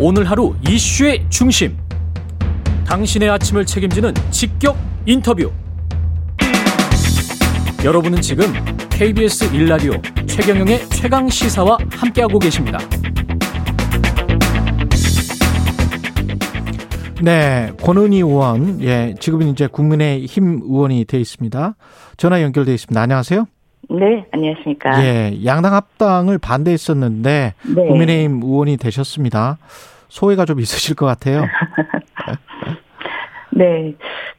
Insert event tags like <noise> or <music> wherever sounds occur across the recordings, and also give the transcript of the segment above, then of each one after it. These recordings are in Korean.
오늘 하루 이슈의 중심. 당신의 아침을 책임지는 직격 인터뷰. 여러분은 지금 KBS 일라디오 최경영의 최강 시사와 함께하고 계십니다. 네, 권은희 의원, 예, 지금은 이제 국민의힘 의원이 돼 있습니다. 전화 연결돼 있습니다. 안녕하세요. 네, 안녕하십니까. 예, 양당 합당을 반대했었는데 네. 국민의힘 의원이 되셨습니다. 소회가 좀 있으실 것 같아요. <laughs> 네,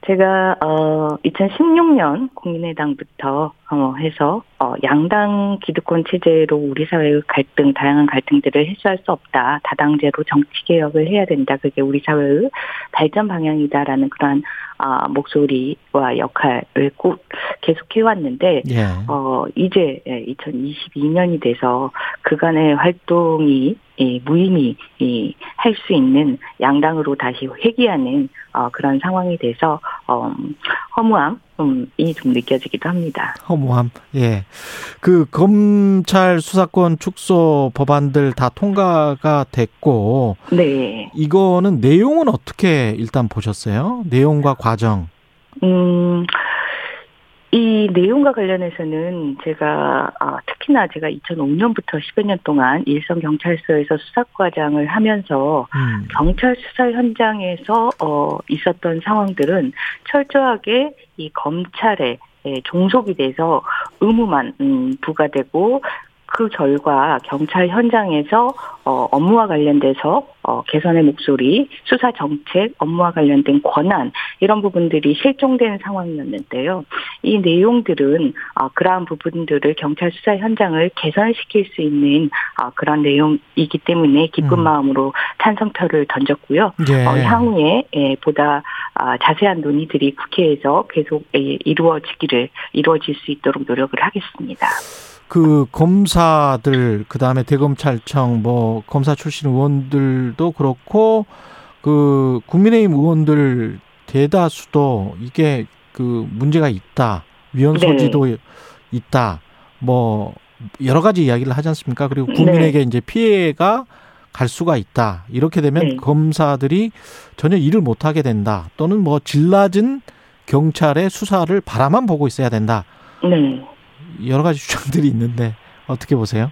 제가 어 2016년 국민의당부터 어 해서 어 양당 기득권 체제로 우리 사회의 갈등, 다양한 갈등들을 해소할 수 없다. 다당제로 정치 개혁을 해야 된다. 그게 우리 사회의 발전 방향이다라는 그러한 아 목소리와 역할을 꼭 계속 해왔는데 예. 어, 이제 2022년이 돼서 그간의 활동이 이 무의미 할 수 있는 양당으로 다시 회귀하는 어, 그런 상황이 돼서 어, 허무함 이 좀 느껴지기도 합니다. 허무함. 예. 그 검찰 수사권 축소 법안들 다 통과가 됐고 네. 이거는 내용은 어떻게 일단 보셨어요? 내용과 과정. 음. 이 내용과 관련해서는 제가 어, 특히나 제가 2005년부터 10여 년 동안 일선 경찰서에서 수사과장을 하면서 음. 경찰 수사 현장에서 어, 있었던 상황들은 철저하게 이 검찰에 예, 종속이 돼서 의무만 음, 부과되고 그 결과 경찰 현장에서 어, 업무와 관련돼서 어, 개선의 목소리, 수사 정책, 업무와 관련된 권한 이런 부분들이 실종된 상황이었는데요. 이 내용들은 어, 그러한 부분들을 경찰 수사 현장을 개선시킬 수 있는 어, 그런 내용이기 때문에 기쁜 음. 마음으로 찬성표를 던졌고요. 예. 어, 향후에 예, 보다 아, 자세한 논의들이 국회에서 계속 예, 이루어지기를 이루어질 수 있도록 노력을 하겠습니다. 그 검사들 그다음에 대검찰청 뭐 검사 출신 의원들도 그렇고 그 국민의힘 의원들 대다수도 이게 그 문제가 있다. 위헌 네. 소지도 있다. 뭐 여러 가지 이야기를 하지 않습니까? 그리고 국민에게 이제 피해가 갈 수가 있다. 이렇게 되면 네. 검사들이 전혀 일을 못 하게 된다. 또는 뭐 질낮은 경찰의 수사를 바라만 보고 있어야 된다. 네. 여러 가지 주장들이 있는데 어떻게 보세요?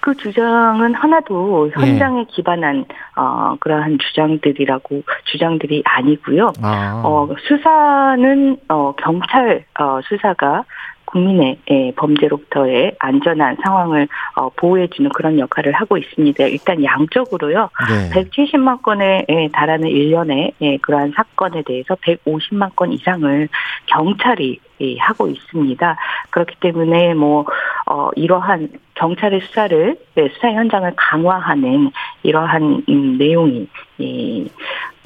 그 주장은 하나도 예. 현장에 기반한 어 그러한 주장들이라고 주장들이 아니고요. 아, 어 수사는 어 경찰 어 수사가 국민의 예, 범죄로부터의 안전한 상황을 어, 보호해주는 그런 역할을 하고 있습니다. 일단 양적으로요. 네. 170만 건에 예, 달하는 일년에 예, 그러한 사건에 대해서 150만 건 이상을 경찰이 예, 하고 있습니다. 그렇기 때문에 뭐 어, 이러한 경찰의 수사를 예, 수사 현장을 강화하는 이러한 음, 내용이 예,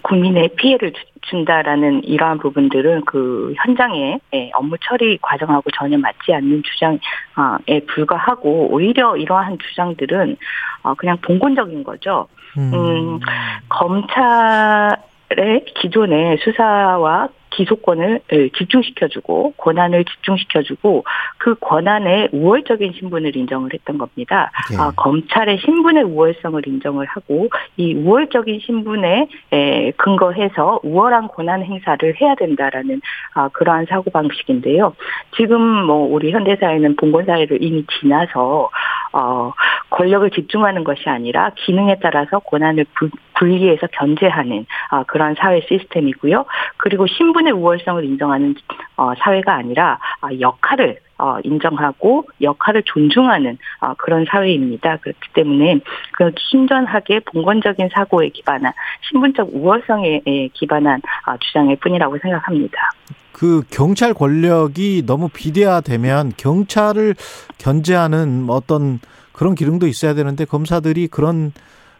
국민의 피해를 주- 준다라는 이러한 부분들은 그 현장의 예, 업무 처리 과정하고 전혀 맞지 않는 주장에 불과하고 오히려 이러한 주장들은 어, 그냥 봉건적인 거죠. 음, 검찰의 기존의 수사와 기소권을 예, 집중시켜주고 권한을 집중시켜주고 그 권한의 우월적인 신분을 인정을 했던 겁니다. 예. 아, 검찰의 신분의 우월성을 인정을 하고 이 우월적인 신분에 에, 근거해서 우월한 권한 행사를 해야 된다라는 아, 그러한 사고 방식인데요. 지금 뭐 우리 현대 사회는 봉건 사회를 이미 지나서 어, 권력을 집중하는 것이 아니라 기능에 따라서 권한을 분- 분리해서 견제하는 아, 그런 사회 시스템이고요. 그리고 신분의 우월성을 인정하는 어, 사회가 아니라 아, 역할을 어, 인정하고 역할을 존중하는 어, 그런 사회입니다. 그렇기 때문에 그 신전하게 봉건적인 사고에 기반한 신분적 우월성에 에, 기반한 어, 주장일 뿐이라고 생각합니다. 그 경찰 권력이 너무 비대화되면 경찰을 견제하는 어떤 그런 기능도 있어야 되는데 검사들이 그런 음,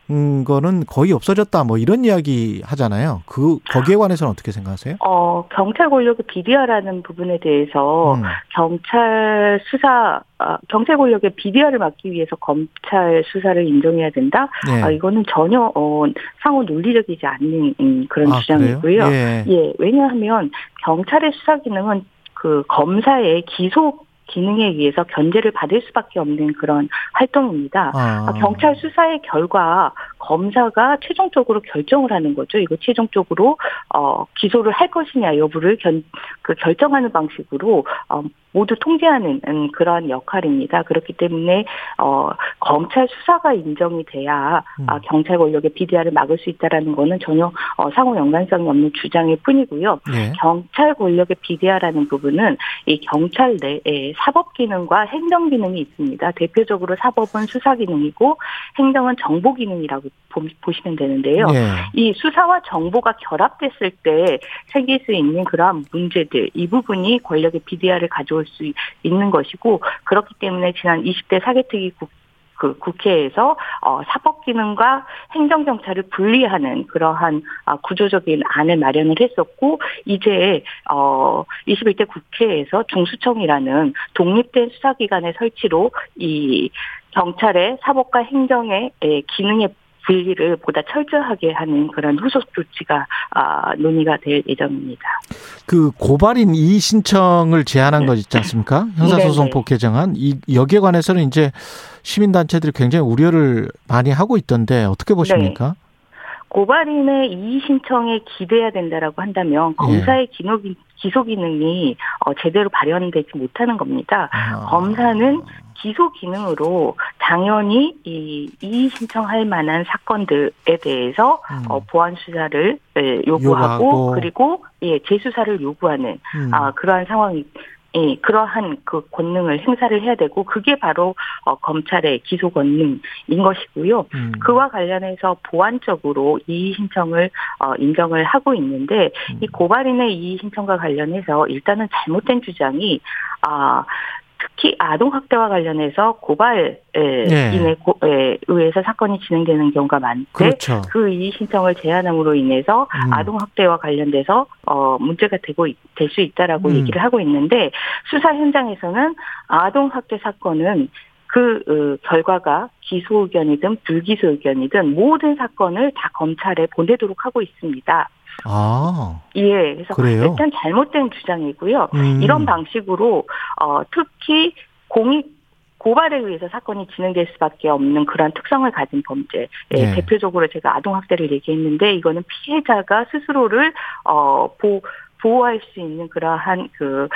거는 거의 없어졌다 뭐 이런 이야기 하잖아요. 그 거기에 관해서는 어떻게 생각하세요? 어, 경찰 권력의 비대화라는 부분에 대해서 음. 경찰 수사, 아, 경찰 권력의 비대화를 막기 위해서 검찰 수사를 인정해야 된다? 네. 아, 이거는 전혀, 어, 상호 논리적이지 않는 음, 그런 아, 주장이고요. 예. 예, 왜냐하면 경찰의 수사 기능은 그 검사의 기소 기능에 의해서 견제를 받을 수밖에 없는 그런 활동입니다. 아. 아, 경찰 수사의 결과 검사가 최종적으로 결정을 하는 거죠. 이거 최종적으로 어 기소를 할 것이냐 여부를 견, 그 결정하는 방식으로 어 모두 통제하는 음, 그러한 역할입니다. 그렇기 때문에 어 검찰 수사가 인정이 돼야 음. 아, 경찰 권력의 비대화를 막을 수 있다라는 거는 전혀 어, 상호 연관성이 없는 주장일 뿐이고요. 네. 경찰 권력의 비대화라는 부분은 이 경찰 내에 사법 기능과 행정 기능이 있습니다. 대표적으로 사법은 수사 기능이고 행정은 정보 기능이라고 보시면 되는데요. 네. 이 수사와 정보가 결합됐을 때 생길 수 있는 그러한 문제들 이 부분이 권력의 비대화를 가져올 수 있는 것이고 그렇기 때문에 지난 20대 사개특위 국, 그 국회에서 어, 사법 기능과 행정 경찰을 분리하는 그러한 어, 구조적인 안을 마련을 했었고 이제 어 21대 국회에서 중수청이라는 독립된 수사기관의 설치로 이 경찰의 사법과 행정의 기능의 분리를 보다 철저하게 하는 그런 후속 조치가 아, 논의가 될 예정입니다. 그 고발인 이의 신청을 제한한 거 있지 않습니까? 형사소송법 개정안 이 여기에 관해서는 이제 시민단체들이 굉장히 우려를 많이 하고 있던데 어떻게 보십니까? 네. 고발인의 이의 신청에 기대해야 된다라고 한다면 예. 검사의 기능, 기소 기능이 어, 제대로 발현되지 못하는 겁니다. 아. 검사는 기소 기능으로 당연히 이 이의 신청할 만한 사건들에 대해서 음. 어, 보안 수사를 예, 요구하고, 요구하고, 그리고 예 재수사를 요구하는 음. 아 그러한 상황이 예, 그러한 그 권능을 행사를 해야 되고 그게 바로 어, 검찰의 기소 권능인 것이고요. 음. 그와 관련해서 보완적으로 이의 신청을 어, 인정을 하고 있는데 음. 이 고발인의 이의 신청과 관련해서 일단은 잘못된 주장이 아 특히 아동 학대와 관련해서 고발인에 네. 의해서 사건이 진행되는 경우가 많은데 그렇죠. 그 이의 신청을 제한함으로 인해서 음. 아동 학대와 관련돼서 어 문제가 되고 될 수 있다라고 음. 얘기를 하고 있는데 수사 현장에서는 아동 학대 사건은 그 어, 결과가 기소 의견이든 불기소 의견이든 모든 사건을 다 검찰에 보내도록 하고 있습니다. 아. 예. 그래서 그래요? 일단 잘못된 주장이고요. 음. 이런 방식으로 어 특히 공익 고발에 의해서 사건이 진행될 수밖에 없는 그런 특성을 가진 범죄. 예, 네. 대표적으로 제가 아동 학대를 얘기했는데 이거는 피해자가 스스로를 어 보, 보호할 수 있는 그러한 그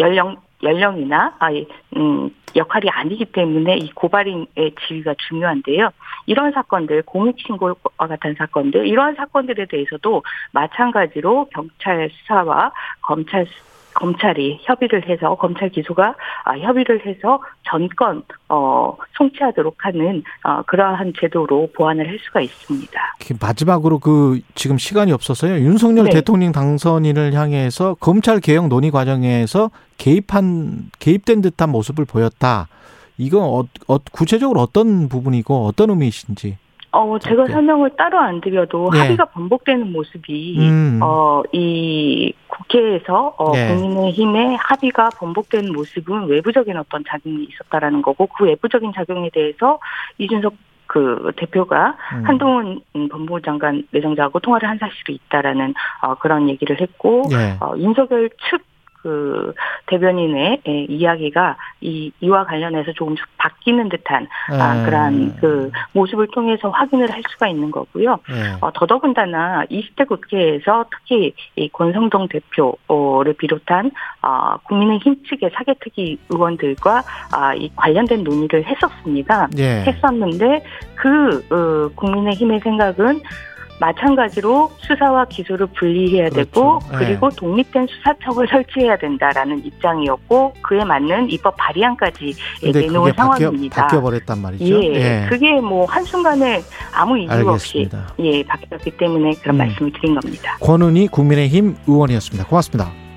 연령 연령이나 아예 음 역할이 아니기 때문에 이 고발인의 지위가 중요한데요. 이런 사건들 공익신고와 같은 사건들 이러한 사건들에 대해서도 마찬가지로 경찰 수사와 검찰 검찰이 협의를 해서 검찰 기소가 아, 협의를 해서 전건 어, 송치하도록 하는 어, 그러한 제도로 보완을 할 수가 있습니다. 마지막으로 그 지금 시간이 없어서요. 윤석열 네. 대통령 당선인을 향해서 검찰 개혁 논의 과정에서 개입한 개입된 듯한 모습을 보였다. 이거 어, 어, 구체적으로 어떤 부분이고 어떤 의미이신지. 어, 제가 네. 설명을 따로 안 드려도 네. 합의가 번복되는 모습이, 음. 어, 이 국회에서, 어, 네. 국민의힘의 합의가 번복되는 모습은 외부적인 어떤 작용이 있었다라는 거고, 그 외부적인 작용에 대해서 이준석 그 대표가 음. 한동훈 법무부 장관 내정자하고 통화를 한 사실이 있다라는 어, 그런 얘기를 했고 네. 어, 윤석열 측 그 대변인의 예, 이야기가 이 이와 관련해서 조금씩 바뀌는 듯한 아, 네. 그러한 그 모습을 통해서 확인을 할 수가 있는 거고요. 네. 어, 더더군다나 20대 국회에서 특히 이 권성동 대표를 비롯한 어, 국민의힘 측의 사개특위 의원들과 아, 이 관련된 논의를 했었습니다. 네. 했었는데 그 어, 국민의힘의 생각은 마찬가지로 수사와 기소를 분리해야 그렇죠. 되고 네. 그리고 독립된 수사청을 설치해야 된다라는 입장이었고 그에 맞는 입법 발의안까지 내놓은 상황입니다. 바뀌어 버렸단 말이죠. 예, 예. 그게 뭐 한순간에 아무 이유 알겠습니다. 없이 예 바뀌었기 때문에 그런 음. 말씀을 드린 겁니다. 권은희 국민의힘 의원이었습니다. 고맙습니다.